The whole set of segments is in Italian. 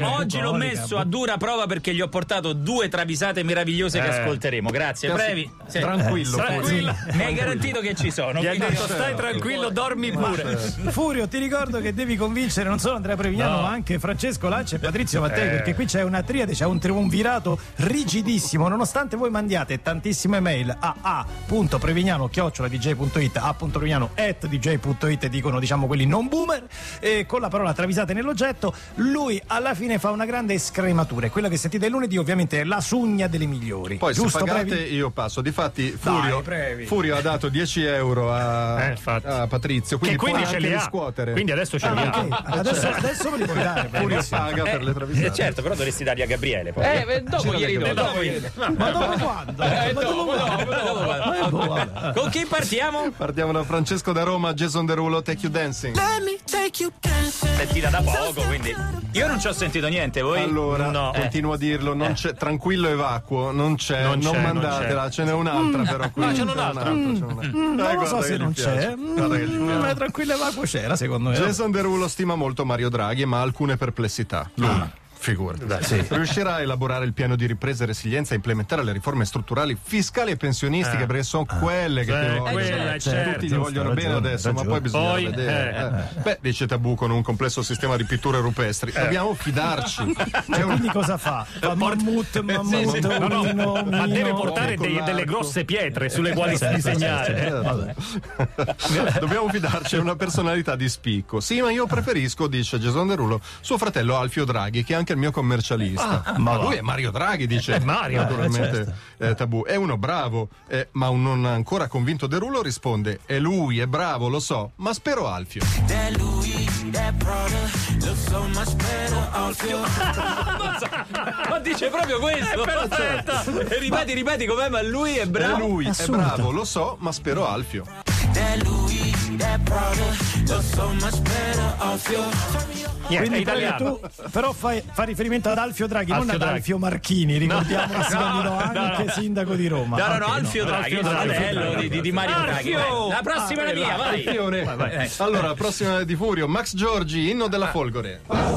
Oggi l'ho messo a dura prova perché gli ho portato due travisate meravigliose che Eh. ascolteremo. Grazie, brevi. Sì. Tranquillo, Tranquillo. Mi hai garantito che ci sono. Gli ha quindi- detto stai tranquillo, dormi pure. Furio, ti ricordo che devi convincere non solo Andrea Prevignano, No. ma anche Francesco Lancia e Patrizio Mattei, Eh. perché qui c'è una triade, c'è un triumvirato rigidissimo, nonostante voi mandiate tantissime mail a a.prevignano.dj.it, a.prevignano.dj.it dicono diciamo quelli non boomer, e con la parola travisate nell'oggetto, lui alla fine fa una grande scrematura. E quella che sentite il lunedì ovviamente è la sugna delle migliori. Poi Giusto, se pagate Previ? io passo. Difatti Furio, Previ. Furio ha dato 10 euro a, Eh, a Patrizio, Che quindi, quindi può ce anche li ha. riscuotere. Quindi adesso ce li Ah, ha. adesso, adesso me li puoi dare. Furio paga per le travisate. Eh, certo, però dovresti darli a Gabriele poi. Eh, dopo ieri Gira dopo. dopo ieri. Ma dopo quando? Eh, Ma dopo. Con chi partiamo? Partiamo da Francesco da Roma, Jason Derulo, Take You Dancing. Sentita da poco, quindi. Io non ci ho sentito niente, voi? Allora, No. continuo a dirlo, non c'è, tranquillo e vacuo, non c'è, Non non, c'è, non mandatela, ce n'è un'altra però qui. Ah, ce n'è un'altra? ce n'è un'altra. Mm, Eh, non lo guarda so se non c'è. Gli Mm, piace. Ma tranquilla vacuo c'era, secondo me. Jason Derulo stima molto Mario Draghi, ma ha alcune perplessità. Lui. Figurati. Riuscirà a elaborare il piano di ripresa e resilienza e implementare le riforme strutturali fiscali e pensionistiche, perché sono quelle che Sì, ti vogliono. quelle, Cioè, certo. Tutti gli vogliono Giusto, bene ragione, adesso, ma ragione. poi bisogna Poi, vedere. eh. Beh, dice Tabù con un complesso sistema di pitture rupestri. Dobbiamo fidarci. Cioè, quindi cosa fa? Fa mammut, mammut, No, no, omino, ma deve portare dei- delle grosse pietre sulle quali disegnare. eh. Vabbè. Dobbiamo fidarci, è una personalità di spicco. Sì, ma io preferisco, dice Jason Derulo, suo fratello Alfio Draghi, che è anche il mio commercialista. ma lui è Mario Draghi, dice Mario, naturalmente eh, Tabù. È uno bravo, eh, ma un non ancora convinto Derulo risponde: È lui, è bravo, lo so, ma spero Alfio. Ma dice proprio questo. Perfetto. E ripeti, ripeti com'è, ma lui è È bravo. lui, è Assurdo. bravo, lo so, ma spero Alfio. Niente, è Quindi italiano. tu però fai, fa riferimento ad Alfio Draghi, non Alfio ad Draghi. Alfio Marchini, ricordiamo che si candidò anche sindaco di Roma. No, no, no, Alfio Draghi, Alfio Draghi. fratello di, di- di Mario Draghi. Alfio! Vai. La prossima è la mia, vai. Alfione. Allora, la prossima di Furio, Max Giorgi, inno della Folgore. Ah,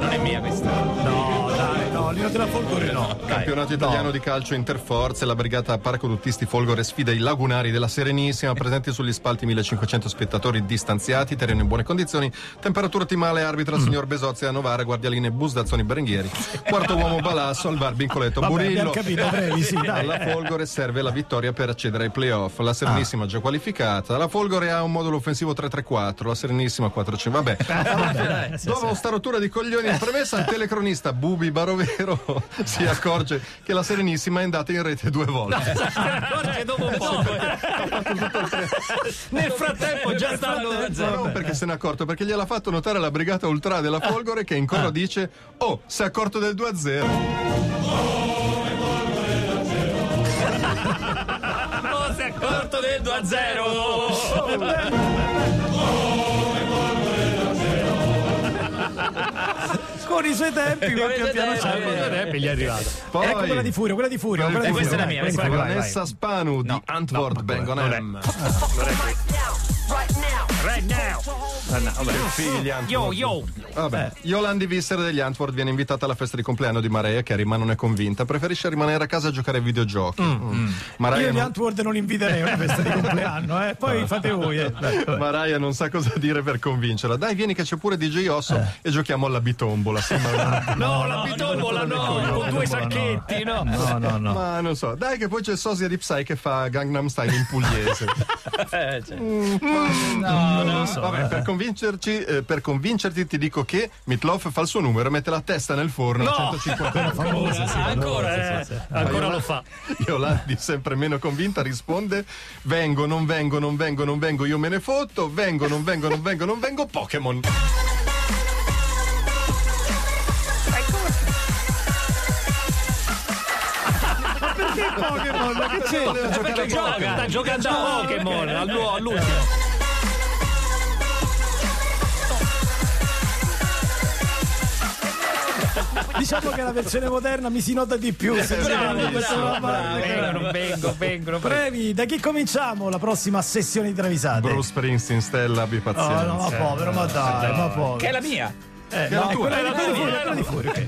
non è mia questa. No, dai, no, Lino della Folgore no. Campionato italiano di calcio interforze, la brigata paracadutisti Folgore sfida i lagunari della Serenissima, presenti sugli spalti 1500 spettatori distanziati, terreno in buone condizioni, temperatura ottimale, arbitra il signor Besozzi a Novara, guardialine Busdazzoni Berenghieri, quarto uomo Balasso al bar Vincoletto Vabbè, Burillo. capito, brevi, sì, dai. Alla Folgore serve la vittoria per accedere ai playoff, la Serenissima già qualificata, la Folgore ha un modulo offensivo 3-3-4, la Serenissima 4-5, vabbè. Dopo sta rottura di coglioni in premessa, il telecronista Bubi Barovero si accorge che la Serenissima è andata in rete due volte. Ne accorge dopo un po'. Nel frattempo già stanno. Non perché se n'è accorto, perché gliel'ha fatto notare la brigata ultra della Folgore che in coro dice Oh, si è accorto del 2-0. Oh, si è accorto del 2 i suoi tempi, ma pian piano tempi. c'è. E gli è arrivato. Poi Ecco quella di Furio, quella di Furio. Quella di Eh, questa Furio. è la mia, questa è la vai, Vanessa Spanu di Antwoord Bengonem. Right now. Figli Antwoord. Yo, yo. Vabbè, Yolandi Visser degli Antwoord viene invitata alla festa di compleanno di Maria, che ma non è convinta. Preferisce rimanere a casa a giocare ai videogiochi. Mm. Mariah Io gli non- Antwoord non inviterei a una festa di compleanno, eh. Poi fate voi, eh. Mariah non sa cosa dire per convincerla. Dai, vieni che c'è pure DJ Osso e giochiamo alla bitombola. Sì, ma... No, la bitombola no, con due sacchetti, no. No, no, no. ma non so. Dai, che poi c'è Sosia di Psy che fa Gangnam Style in pugliese. Eh, cioè. no, non lo so. Vabbè, per convincerci, eh, per convincerti ti dico che Mitloff fa il suo numero e mette la testa nel forno a 150 Famosa, sì, ancora, Eh, ancora lo fa. Yolandi, sempre meno convinta, risponde: Vengo, non vengo, non vengo, non vengo, io me ne fotto. Vengo, non vengo, non vengo, non vengo. Pokémon. Pokémon, ma che c'è? Perché gioca? Sta giocando a Pokémon all'ultimo. Diciamo che la versione moderna mi si nota di più. se bravo, bravo, è la parte che- Vengono, vengo, vengono. Brevi, da chi cominciamo la prossima sessione di travisate? Bruce Springsteen, Stella, abbi Oh, pazienza. no, ma povero, ma dai, ma povero. Che è la mia. Eh, no, tua. quella Era quella di tua, fuori, era quella di fuori.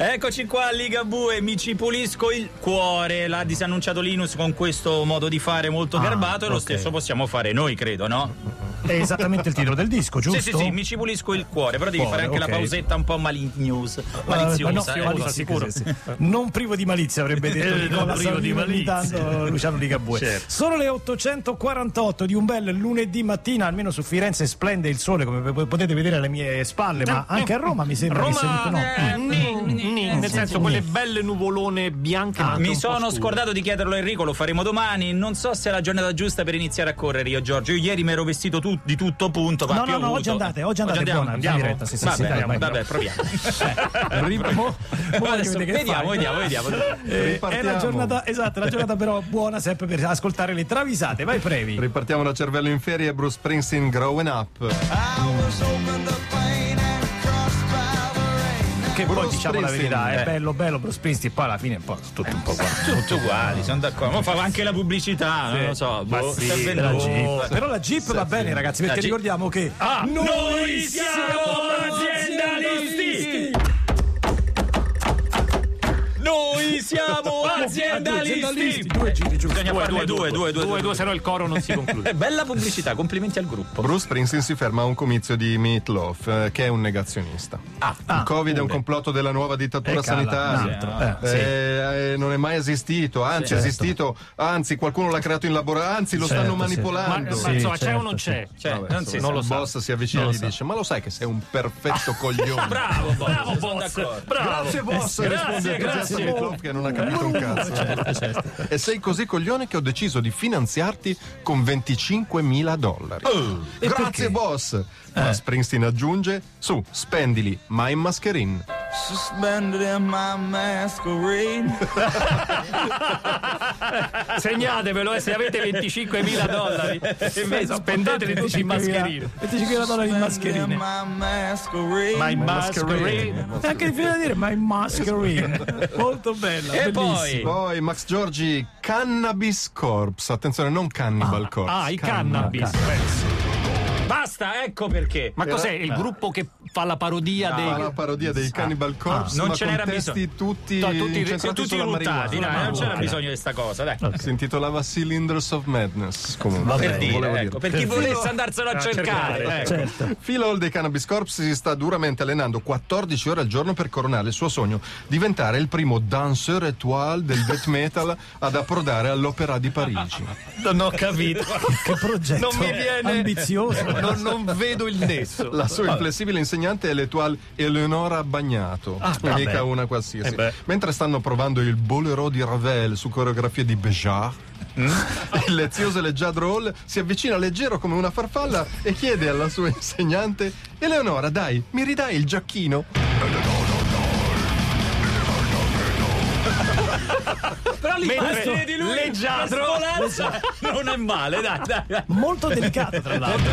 Eccoci qua, Liga Bue, mi ci pulisco il cuore. L'ha disannunciato Linus con questo modo di fare molto garbato e lo ok. stesso possiamo fare noi, credo, no? È esattamente il titolo del disco, giusto? Sì, sì, sì, mi ci pulisco il cuore, però devi Cuore, fare anche ok. la pausetta un po' malignosa. Eh, Maliziosa. no, eh. maliziosa, sicuro. sì, sì. Non privo di malizia avrebbe detto Eh, non privo di malizia. Luciano Ligabue. Certo. Sono le 848 di un bel lunedì mattina, almeno su Firenze splende il sole come potete vedere alle mie spalle, ma anche a Roma mi sembra che sia tutto no. eh, nel senso quelle belle nuvolone bianche. anche Mi sono scordato di chiederlo a Enrico, lo faremo domani. Non so se è la giornata giusta per iniziare a correre io, Giorgio. Io ieri mi ero vestito tu- di tutto punto. ma No, no, no, oggi andate, oggi andate, andiamo? buona, andiamo. diretta, sì, sì, vabbè, sì, dai, vabbè, proviamo. Mo- mo voglio Adesso vedere che vediamo, vediamo, vediamo. Eh, è Ripartiamo. la giornata, esatto, la giornata però buona sempre per ascoltare le travisate. Vai Previ. Ripartiamo da cervello in ferie, Bruce Springsteen Growing Up. Che poi Bruce diciamo la verità, è eh. bello bello Bruce Springsteen, poi alla fine è un po' tutto un po' qua. Tutti uguali, sono d'accordo. Ma fa anche la pubblicità, non lo so. Boh, la. Jeep. Però la Jeep va bene, ragazzi, perché ricordiamo che Ah, noi, aziendalisti! Due giri giù. Bisogna farne due, due, due, Due, due, se no il coro non si conclude. Eh, Bella pubblicità, complimenti al gruppo. Bruce Springsteen si ferma a un comizio di Meatloaf, eh, che è un negazionista. Ah, il Covid è un complotto della nuova dittatura Eh, sanitaria. eh. Eh, eh, non è mai esistito, anzi, è certo. esistito, anzi, qualcuno l'ha creato in laboratorio, anzi, lo Certo, stanno. Ma, manipolando. ma insomma, c'è certo, o non sì. c'è? Cioè, non si non lo il sa. boss si avvicina e gli dice: Ma lo sai che sei un perfetto coglione? Bravo, boss, Bravo, boss. d'accordo. Bravo. Grazie boss, Grazie, grazie. Che non ha capito un cazzo. E sei così coglione che ho deciso di finanziarti con 25.000 dollari. Grazie perché? boss. Ma Springsteen aggiunge: Su, spendili, ma in mascherine. Suspended in my masquerade. Segnatevelo, eh, se avete 25.000 dollari, spendeteli tutti in mascherine. 25 dollari in In mascherine. my masquerade. My masquerade. Anche difficile da dire, ma in mascherine. Molto bella. E poi? Poi Max Giorgi, Cannabis Corpse. Attenzione, non Cannibal Corpse. Ah, i cannabis. Basta, ecco perché. Ma cos'è il gruppo che fa la parodia Fa dei. la parodia dei Cannibal Corpse, non ma ce n'era bisogno. tutti, To- tutti- incentrati tutti sulla ruttati, dai, non c'era ok. bisogno di questa cosa, dai. Si intitolava Cylinders of Madness. Comunque, Va Per dire, ecco, per chi volesse andarselo a cercare. ecco. Certo. Phil Hall dei Cannabis Corpse si sta duramente allenando 14 ore al giorno per coronare il suo sogno, diventare il primo danseur étoile del death metal ad approdare all'Opera di Parigi. Non ho capito. Che progetto Non mi viene. ambizioso. Non, non vedo il nesso. La sua inflessibile insegnante è l'Etoile Eleonora Bagnato, vabbè. mica una qualsiasi. Eh. Mentre stanno provando il Bolero di Ravel su coreografie di Béjart, il lezioso leggiadro Hall si avvicina leggero come una farfalla e chiede alla sua insegnante: Eleonora, dai, mi ridai il giacchino? L'immagine Mentre di lui leggiadro- non è male, dai, dai, dai. Molto delicato, tra l'altro.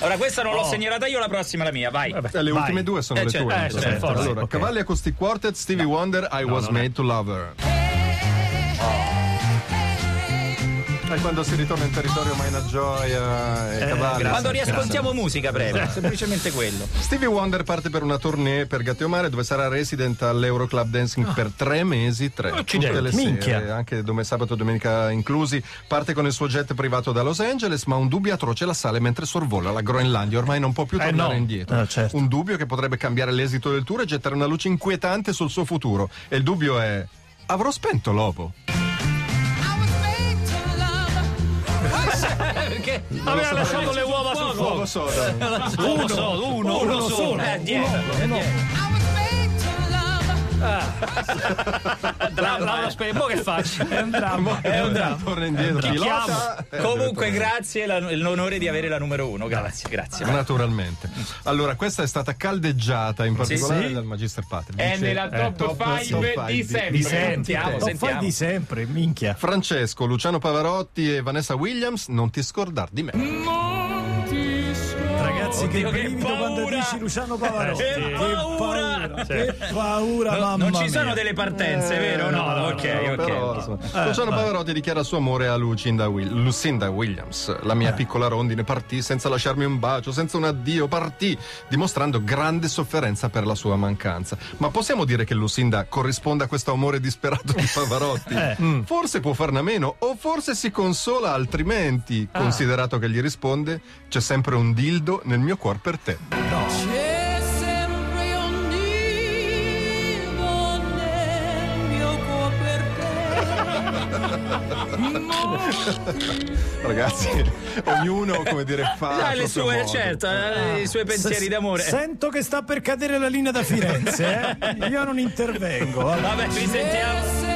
Allora, questa non l'ho segnalata io, la prossima è la mia, vai. Eh, le Vai. ultime due sono Eh, le certo, tue. eh, Giuseppe. certo, forse, allora, ok. Cavalli Acoustic Quartet, Stevie Wonder, I Was non è. Made to Love Her. E quando si ritorna in territorio Maina Gioia e Cavalli. Quando riascoltiamo musica, prego. Semplicemente quello. Stevie Wonder parte per una tournée per Gattiomare dove sarà resident all'Euroclub Dancing per tre mesi, tre, tutte le Minchia. sere, anche dome- sabato e domenica inclusi. Parte con il suo jet privato da Los Angeles, ma un dubbio atroce la sale mentre sorvola la Groenlandia. Ormai non può più Eh, tornare no. indietro. Ah, certo. Un dubbio che potrebbe cambiare l'esito del tour e gettare una luce inquietante sul suo futuro. E il dubbio è: avrò spento l'ovo? Perché? Aveva lasciato le uova sul fuoco. Soda. Uno solo, uno, uno solo. Eh, dietro. La, la, la spe- mo che faccio? È un dramma. È un dramma. Torna indietro. Chi Pilota. Eh, Comunque, grazie, la- l'onore di avere la numero uno. Grazie, grazie. Naturalmente. Allora, questa è stata caldeggiata in particolare Sì. dal Magister Patrick. È nella top top 5 five di di- sempre. Di sempre. Sentiamo, Top sentiamo. di sempre, minchia. Francesco, Luciano Pavarotti e Vanessa Williams, non ti scordar di me. Ragazzi, ragazzi, che Oddio, che brivido quando dici Luciano Pavarotti. Che Che paura. paura, che paura, No, mamma non ci sono mia. delle partenze, vero? No, no, no, ok, No, ok. però, insomma, Luciano Pavarotti dichiara il suo amore a Lucinda, Will- Lucinda Williams. La mia piccola rondine partì senza lasciarmi un bacio, senza un addio, partì, dimostrando grande sofferenza per la sua mancanza. Ma possiamo dire che Lucinda corrisponde a questo amore disperato di Pavarotti? Mm. Forse può farne a meno, o forse si consola altrimenti, considerato che gli risponde: c'è sempre un dildo nel mio cuore per te. C'è sempre un Dio nel mio cuore per te. Ragazzi, ognuno, come dire, fa. Dai, le sue, modo. certo, eh, i suoi pensieri S- d'amore. Sento che sta per cadere la linea da Firenze, eh? Io non intervengo. vabbè. Vabbè, C'è risentiamo.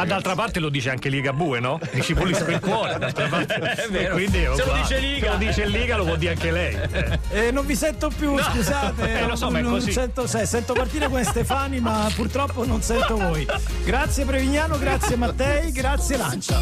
Ma d'altra parte lo dice anche Ligabue, no? Mi ci pulisco il cuore. d'altra parte. È vero. Se lo dice Liga. Se lo dice Liga lo può dire anche lei. Eh. Non vi sento più, scusate. Eh, lo so, ma è non così. Sento, se- sento partire come Stefani, ma purtroppo non sento voi. Grazie Prevignano, grazie Mattei, grazie Lancia.